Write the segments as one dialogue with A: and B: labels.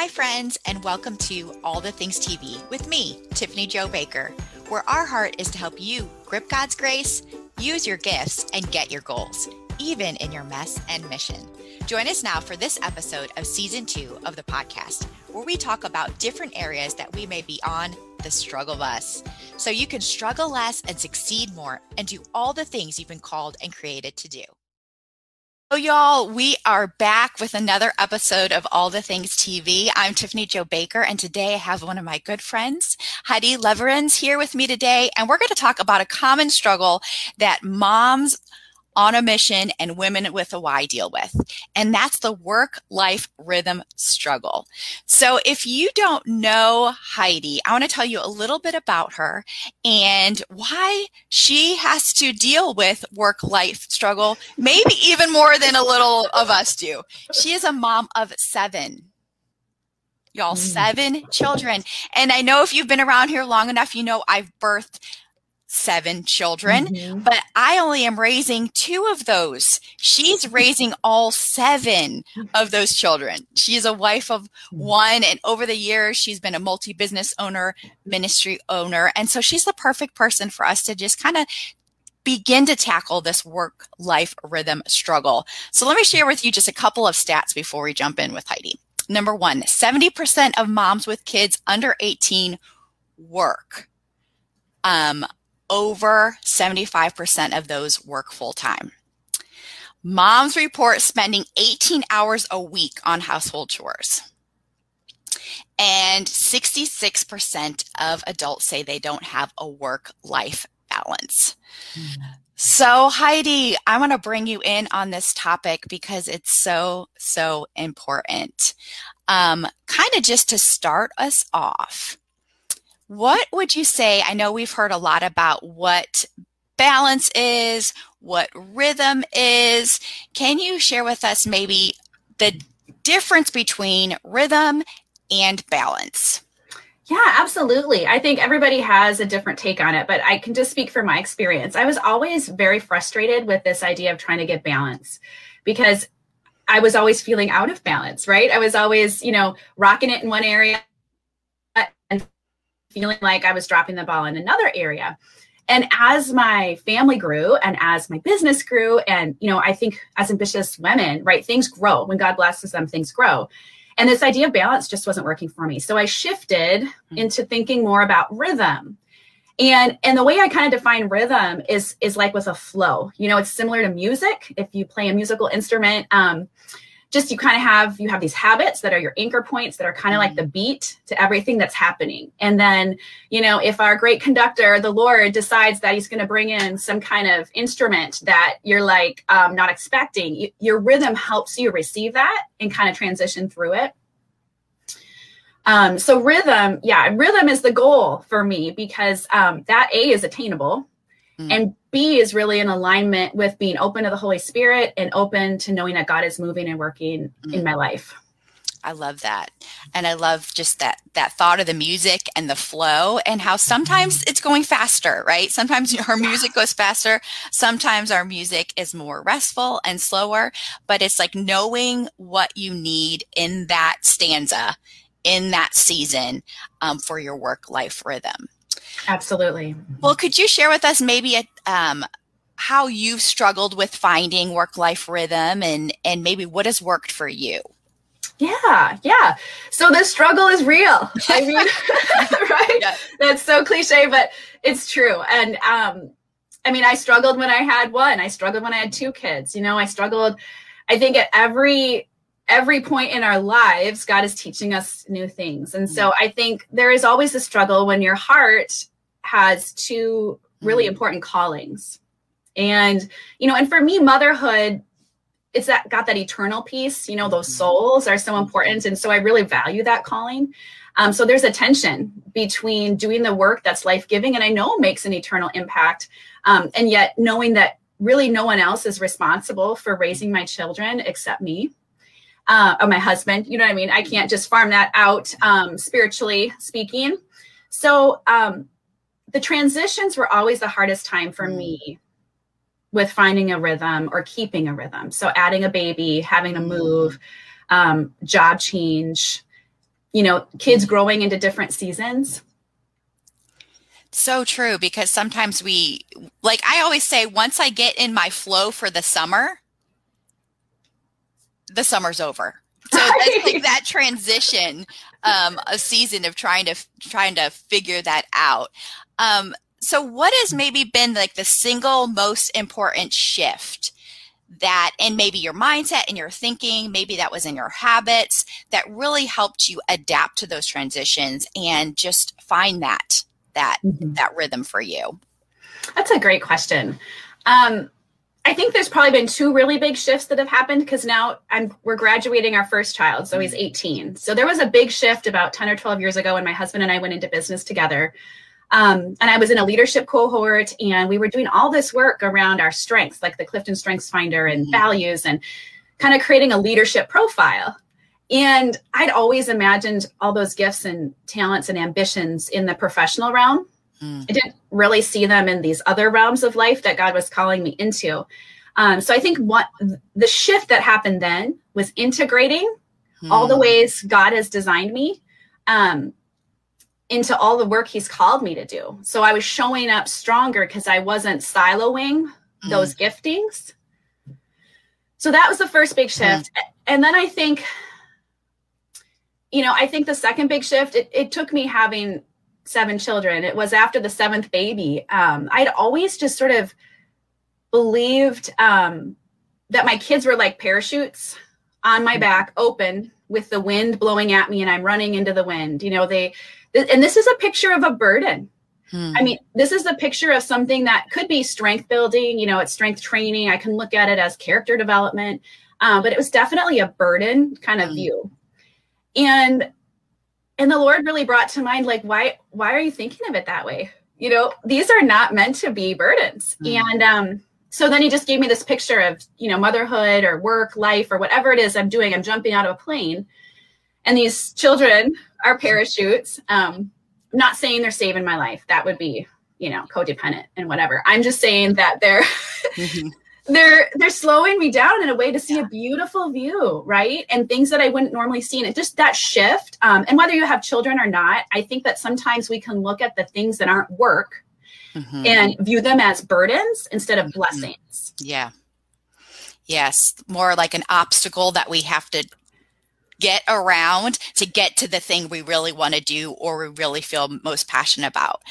A: Hi, friends, and welcome to All the Things TV with me, Tiffany Jo Baker, where our heart is to help you grip God's grace, use your gifts, and get your goals, even in your mess and mission. Join us now for this episode of season two of the podcast, where we talk about different areas that we may be on the struggle bus, so you can struggle less and succeed more and do all the things you've been called and created to do. So, y'all, we are back with another episode of All the Things TV. I'm Tiffany Jo Baker, and today I have one of my good friends, Heidi Lewerenz, here with me today. And we're going to talk about a common struggle that moms on a mission and women with a Y deal with. And that's the work life rhythm struggle. So if you don't know Heidi, I want to tell you a little bit about her and why she has to deal with work life struggle, maybe even more than a little of us do. She is a mom of seven y'all mm. seven children and i know if you've been around here long enough you know i've birthed seven children, mm-hmm. but I only am raising two of those. She's raising all seven of those children. She is a wife of one, and over the years, she's been a multi business owner, ministry owner. And so she's the perfect person for us to just kind of begin to tackle this work life rhythm struggle. So let me share with you just a couple of stats before we jump in with Heidi. Number one 70% of moms with kids under 18 work. Um, over 75% of those work full time. Moms report spending 18 hours a week on household chores. And 66% of adults say they don't have a work life balance. Mm-hmm. So, Heidi, I want to bring you in on this topic because it's so, so important. Um, kind of just to start us off, what would you say? I know we've heard a lot about what balance is, what rhythm is. Can you share with us maybe the difference between rhythm and balance?
B: Yeah, absolutely. I think everybody has a different take on it, but I can just speak from my experience. I was always very frustrated with this idea of trying to get balance because I was always feeling out of balance, right? I was always, you know, rocking it in one area feeling like I was dropping the ball in another area. And as my family grew and as my business grew, and you know, I think as ambitious women, right, things grow. When God blesses them, things grow. And this idea of balance just wasn't working for me. So I shifted mm-hmm. into thinking more about rhythm. And and the way I kind of define rhythm is is like with a flow. You know, it's similar to music. If you play a musical instrument, um, just you kind of have you have these habits that are your anchor points that are kind of mm-hmm. like the beat to everything that's happening. And then you know if our great conductor the lord decides that he's going to bring in some kind of instrument that you're like um, not expecting you, your rhythm helps you receive that and kind of transition through it. Um, so rhythm yeah rhythm is the goal for me because um, that a is attainable Mm. And B is really in alignment with being open to the Holy Spirit and open to knowing that God is moving and working mm. in my life.
A: I love that. And I love just that that thought of the music and the flow and how sometimes mm-hmm. it's going faster, right? Sometimes our music goes faster, sometimes our music is more restful and slower, but it's like knowing what you need in that stanza, in that season um, for your work life rhythm.
B: Absolutely.
A: Well, could you share with us maybe a, um, how you've struggled with finding work life rhythm and and maybe what has worked for you?
B: Yeah, yeah. So the struggle is real. I mean, right? Yeah. That's so cliche, but it's true. And um, I mean, I struggled when I had one. I struggled when I had two kids. You know, I struggled. I think at every every point in our lives, God is teaching us new things. And so mm-hmm. I think there is always a struggle when your heart has two really mm-hmm. important callings. And, you know, and for me, motherhood, it's that got that eternal piece, you know, those mm-hmm. souls are so important. And so I really value that calling. Um, so there's a tension between doing the work that's life giving and I know makes an eternal impact. Um, and yet knowing that really no one else is responsible for raising my children except me uh, or my husband. You know what I mean? I can't just farm that out um, spiritually speaking. So um, the transitions were always the hardest time for me mm. with finding a rhythm or keeping a rhythm. So adding a baby, having to move, mm. um, job change, you know, kids mm. growing into different seasons.
A: So true because sometimes we like I always say once I get in my flow for the summer, the summer's over. So that's like that transition, um, a season of trying to trying to figure that out. Um, so what has maybe been like the single most important shift that in maybe your mindset and your thinking, maybe that was in your habits that really helped you adapt to those transitions and just find that that mm-hmm. that rhythm for you?
B: That's a great question. Um, I think there's probably been two really big shifts that have happened because now I'm we're graduating our first child, so he's 18. So there was a big shift about 10 or 12 years ago when my husband and I went into business together. Um, and I was in a leadership cohort, and we were doing all this work around our strengths, like the Clifton Strengths Finder and mm-hmm. values, and kind of creating a leadership profile. And I'd always imagined all those gifts and talents and ambitions in the professional realm. Mm. I didn't really see them in these other realms of life that God was calling me into. Um, so I think what the shift that happened then was integrating mm. all the ways God has designed me um, into all the work He's called me to do. So I was showing up stronger because I wasn't siloing mm. those giftings. So that was the first big hmm. shift. And then I think you know, I think the second big shift, it, it took me having seven children. It was after the seventh baby. Um, I'd always just sort of believed um, that my kids were like parachutes on my back, open with the wind blowing at me, and I'm running into the wind. You know, they, th- and this is a picture of a burden. Hmm. I mean, this is a picture of something that could be strength building. You know, it's strength training. I can look at it as character development, uh, but it was definitely a burden kind of hmm. view and and the lord really brought to mind like why why are you thinking of it that way? You know these are not meant to be burdens. Mm. and um so then he just gave me this picture of you know motherhood or work life or whatever it is i'm doing. I'm jumping out of a plane. And these children are parachutes. Um I'm not saying they're saving my life. That would be you know codependent and whatever. I'm just saying that they're mm-hmm they're they're slowing me down in a way to see yeah. a beautiful view right and things that i wouldn't normally see and it just that shift um, and whether you have children or not i think that sometimes we can look at the things that aren't work mm-hmm. and view them as burdens instead of mm-hmm. blessings
A: yeah yes more like an obstacle that we have to get around to get to the thing we really want to do or we really feel most passionate about.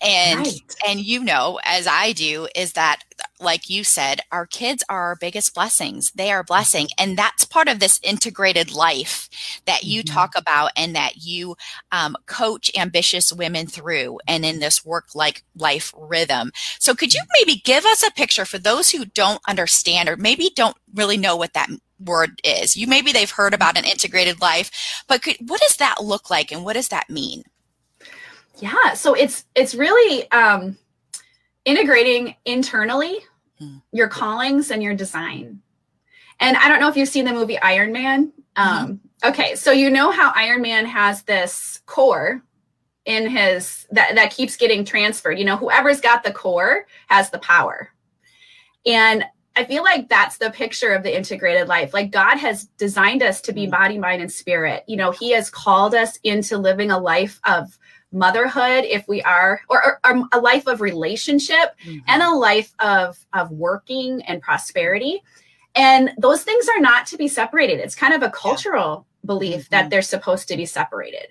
A: And right. and you know, as I do, is that like you said, our kids are our biggest blessings. They are blessing. And that's part of this integrated life that you mm-hmm. talk about and that you um, coach ambitious women through and in this work like life rhythm. So could you maybe give us a picture for those who don't understand or maybe don't really know what that word is. You maybe they've heard about an integrated life, but could, what does that look like and what does that mean?
B: Yeah, so it's it's really um, integrating internally hmm. your callings and your design. And I don't know if you've seen the movie Iron Man. Um, mm-hmm. Okay, so you know how Iron Man has this core in his that that keeps getting transferred. You know, whoever's got the core has the power. And I feel like that's the picture of the integrated life. Like God has designed us to be mm. body, mind, and spirit. You know, He has called us into living a life of motherhood if we are or, or, or a life of relationship mm-hmm. and a life of of working and prosperity and those things are not to be separated it's kind of a cultural yeah. belief mm-hmm. that they're supposed to be separated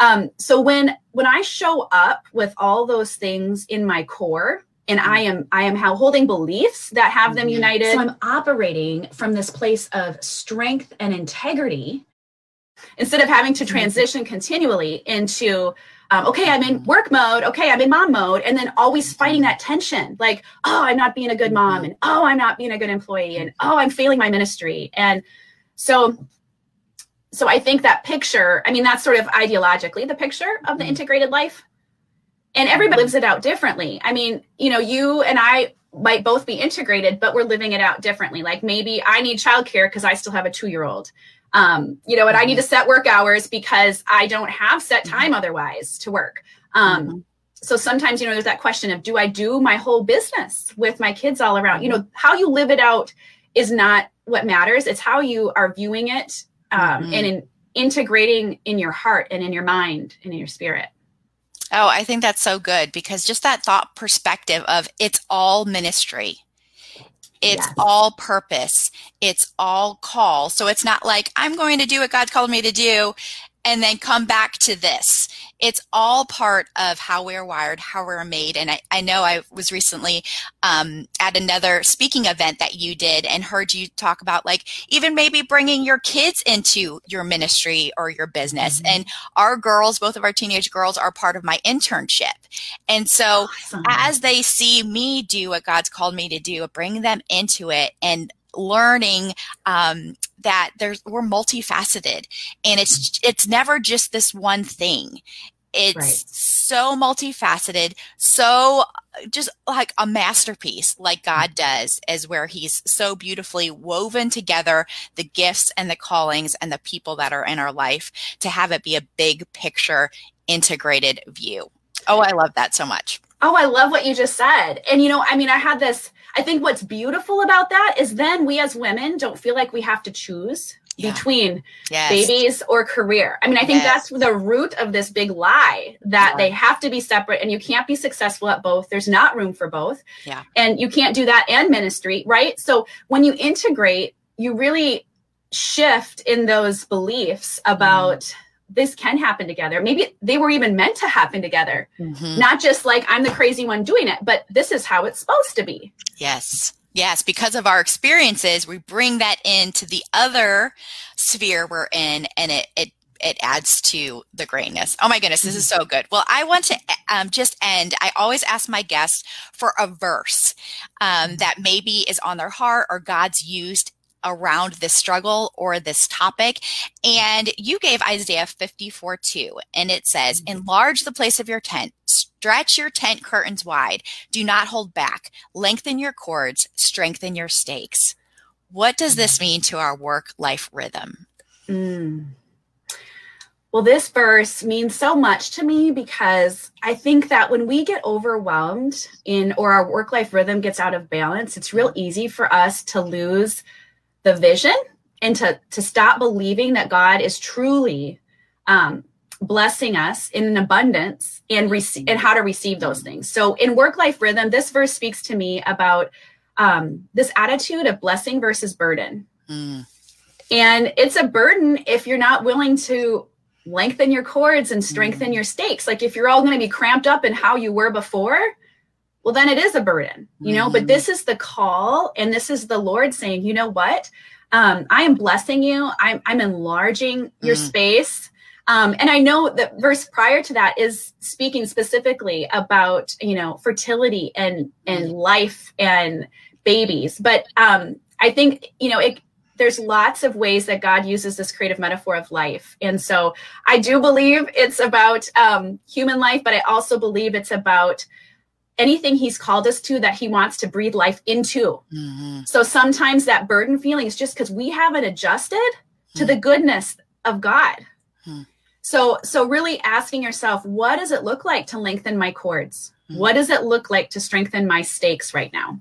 B: um, so when when i show up with all those things in my core and i am i am how holding beliefs that have them mm-hmm. united. So i'm operating from this place of strength and integrity. Instead of having to mm-hmm. transition continually into um, okay i'm in work mode okay i'm in mom mode and then always fighting that tension. Like oh i'm not being a good mom and oh i'm not being a good employee and oh i'm failing my ministry. And so so i think that picture i mean that's sort of ideologically the picture of the mm-hmm. integrated life and everybody lives it out differently. I mean, you know, you and I might both be integrated, but we're living it out differently. Like maybe I need childcare because I still have a two year old. Um, you know, and I need to set work hours because I don't have set mm-hmm. time otherwise to work. Um, mm-hmm. So sometimes, you know, there's that question of do I do my whole business with my kids all around? You know, how you live it out is not what matters. It's how you are viewing it um, mm-hmm. and in, integrating in your heart and in your mind and in your spirit.
A: Oh, I think that's so good because just that thought perspective of it's all ministry. It's yes. all purpose. It's all call. So it's not like I'm going to do what God called me to do and then come back to this. It's all part of how we're wired, how we're made. And I, I know I was recently um, at another speaking event that you did and heard you talk about like even maybe bringing your kids into your ministry or your business. Mm-hmm. And our girls, both of our teenage girls, are part of my internship. And so awesome. as they see me do what God's called me to do, bring them into it and learning um, that there's we're multifaceted and it's it's never just this one thing. It's right. so multifaceted so just like a masterpiece like god does is where he's so beautifully woven together the gifts and the callings and the people that are in our life to have it be a big picture integrated view. Oh i love that so much.
B: Oh i love what you just said. And you know i mean i had this I think what's beautiful about that is then we as women don't feel like we have to choose yeah. between yes. babies or career. I mean, I think yes. that's the root of this big lie that yeah. they have to be separate and you can't be successful at both. There's not room for both.
A: Yeah.
B: And you can't do that and ministry, right? So when you integrate, you really shift in those beliefs about mm this can happen together. Maybe they were even meant to happen together. Mm-hmm. Not just like I'm the crazy one doing it, but this is how it's supposed to be.
A: Yes. Yes, because of our experiences, we bring that into the other sphere we're in and it it it adds to the greatness. Oh my goodness, this is so good. Well, I want to um, just end. I always ask my guests for a verse um, that maybe is on their heart or God's used around this struggle or this topic. And you gave Isaiah 54 2, and it says, mm-hmm. Enlarge the place of your tent, stretch your tent curtains wide, do not hold back, lengthen your cords, strengthen your stakes. What does this mean to our work life rhythm?
B: Mm. Well, this verse means so much to me because I think that when we get overwhelmed in or our work life rhythm gets out of balance, it's real easy for us to lose the vision and to to stop believing that God is truly um, blessing us in an abundance and receive and how to receive those things. So in work life rhythm, this verse speaks to me about um, this attitude of blessing versus burden. Mm. And it's a burden if you're not willing to lengthen your cords and strengthen mm. your stakes. Like if you're all going to be cramped up in how you were before, well then it is a burden you know mm-hmm. but this is the call and this is the lord saying you know what um, i am blessing you i'm, I'm enlarging your mm-hmm. space um, and i know that verse prior to that is speaking specifically about you know fertility and and mm-hmm. life and babies but um, i think you know it there's lots of ways that God uses this creative metaphor of life. And so I do believe it's about um, human life, but I also believe it's about anything he's called us to that he wants to breathe life into. Mm-hmm. So sometimes that burden feeling is just because we haven't adjusted mm-hmm. to the goodness of God. Mm-hmm. So so really asking yourself, what does it look like to lengthen my cords? Hmm. What does it look like to strengthen my stakes right now?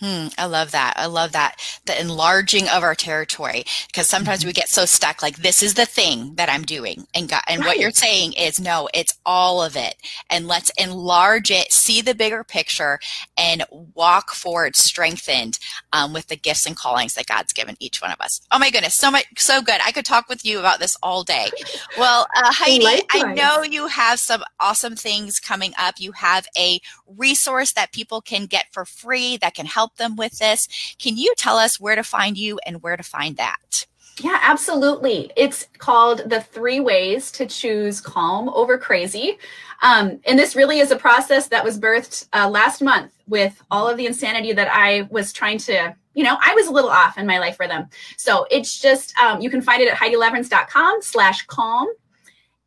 A: Hmm, I love that. I love that. The enlarging of our territory. Because sometimes mm-hmm. we get so stuck, like, this is the thing that I'm doing. And God, and right. what you're saying is, no, it's all of it. And let's enlarge it, see the bigger picture, and walk forward strengthened um, with the gifts and callings that God's given each one of us. Oh my goodness, so much, so good. I could talk with you about this all day. Well, uh, Heidi, Likewise. I know you have some awesome things coming up. You have a resource that people can get for free that can help help them with this. Can you tell us where to find you and where to find that?
B: Yeah, absolutely. It's called The Three Ways to Choose Calm Over Crazy. Um, and this really is a process that was birthed uh, last month with all of the insanity that I was trying to, you know, I was a little off in my life rhythm. So it's just, um, you can find it at HeidiLewerenz.com slash calm.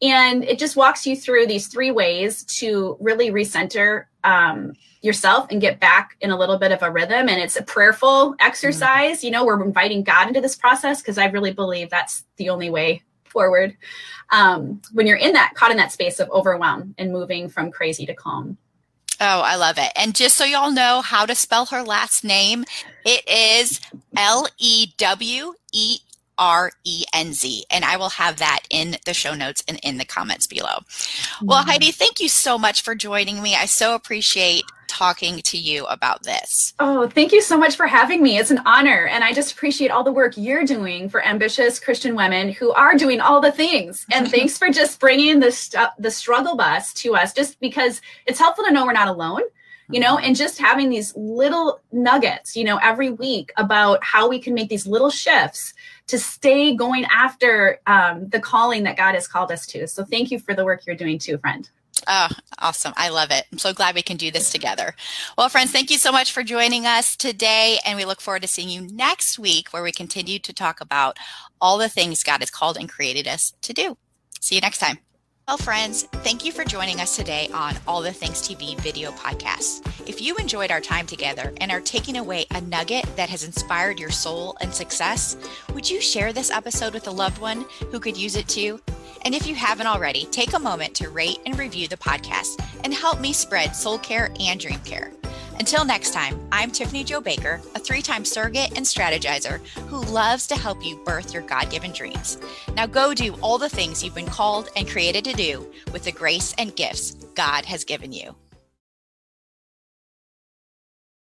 B: And it just walks you through these three ways to really recenter um, yourself and get back in a little bit of a rhythm. And it's a prayerful exercise. Mm-hmm. You know, we're inviting God into this process because I really believe that's the only way forward um, when you're in that caught in that space of overwhelm and moving from crazy to calm.
A: Oh, I love it. And just so y'all know how to spell her last name, it is L E W E R E N Z. And I will have that in the show notes and in the comments below. Well, mm-hmm. Heidi, thank you so much for joining me. I so appreciate talking to you about this.
B: Oh, thank you so much for having me. It's an honor. And I just appreciate all the work you're doing for ambitious Christian women who are doing all the things. And thanks for just bringing the, st- the struggle bus to us, just because it's helpful to know we're not alone you know, and just having these little nuggets, you know, every week about how we can make these little shifts to stay going after um, the calling that God has called us to. So thank you for the work you're doing too, friend.
A: Oh, awesome. I love it. I'm so glad we can do this together. Well, friends, thank you so much for joining us today. And we look forward to seeing you next week where we continue to talk about all the things God has called and created us to do. See you next time. Well, friends, thank you for joining us today on All the Things TV video podcast. If you enjoyed our time together and are taking away a nugget that has inspired your soul and success, would you share this episode with a loved one who could use it too? And if you haven't already, take a moment to rate and review the podcast and help me spread soul care and dream care. Until next time, I'm Tiffany Jo Baker, a three time surrogate and strategizer who loves to help you birth your God given dreams. Now go do all the things you've been called and created to do with the grace and gifts God has given you.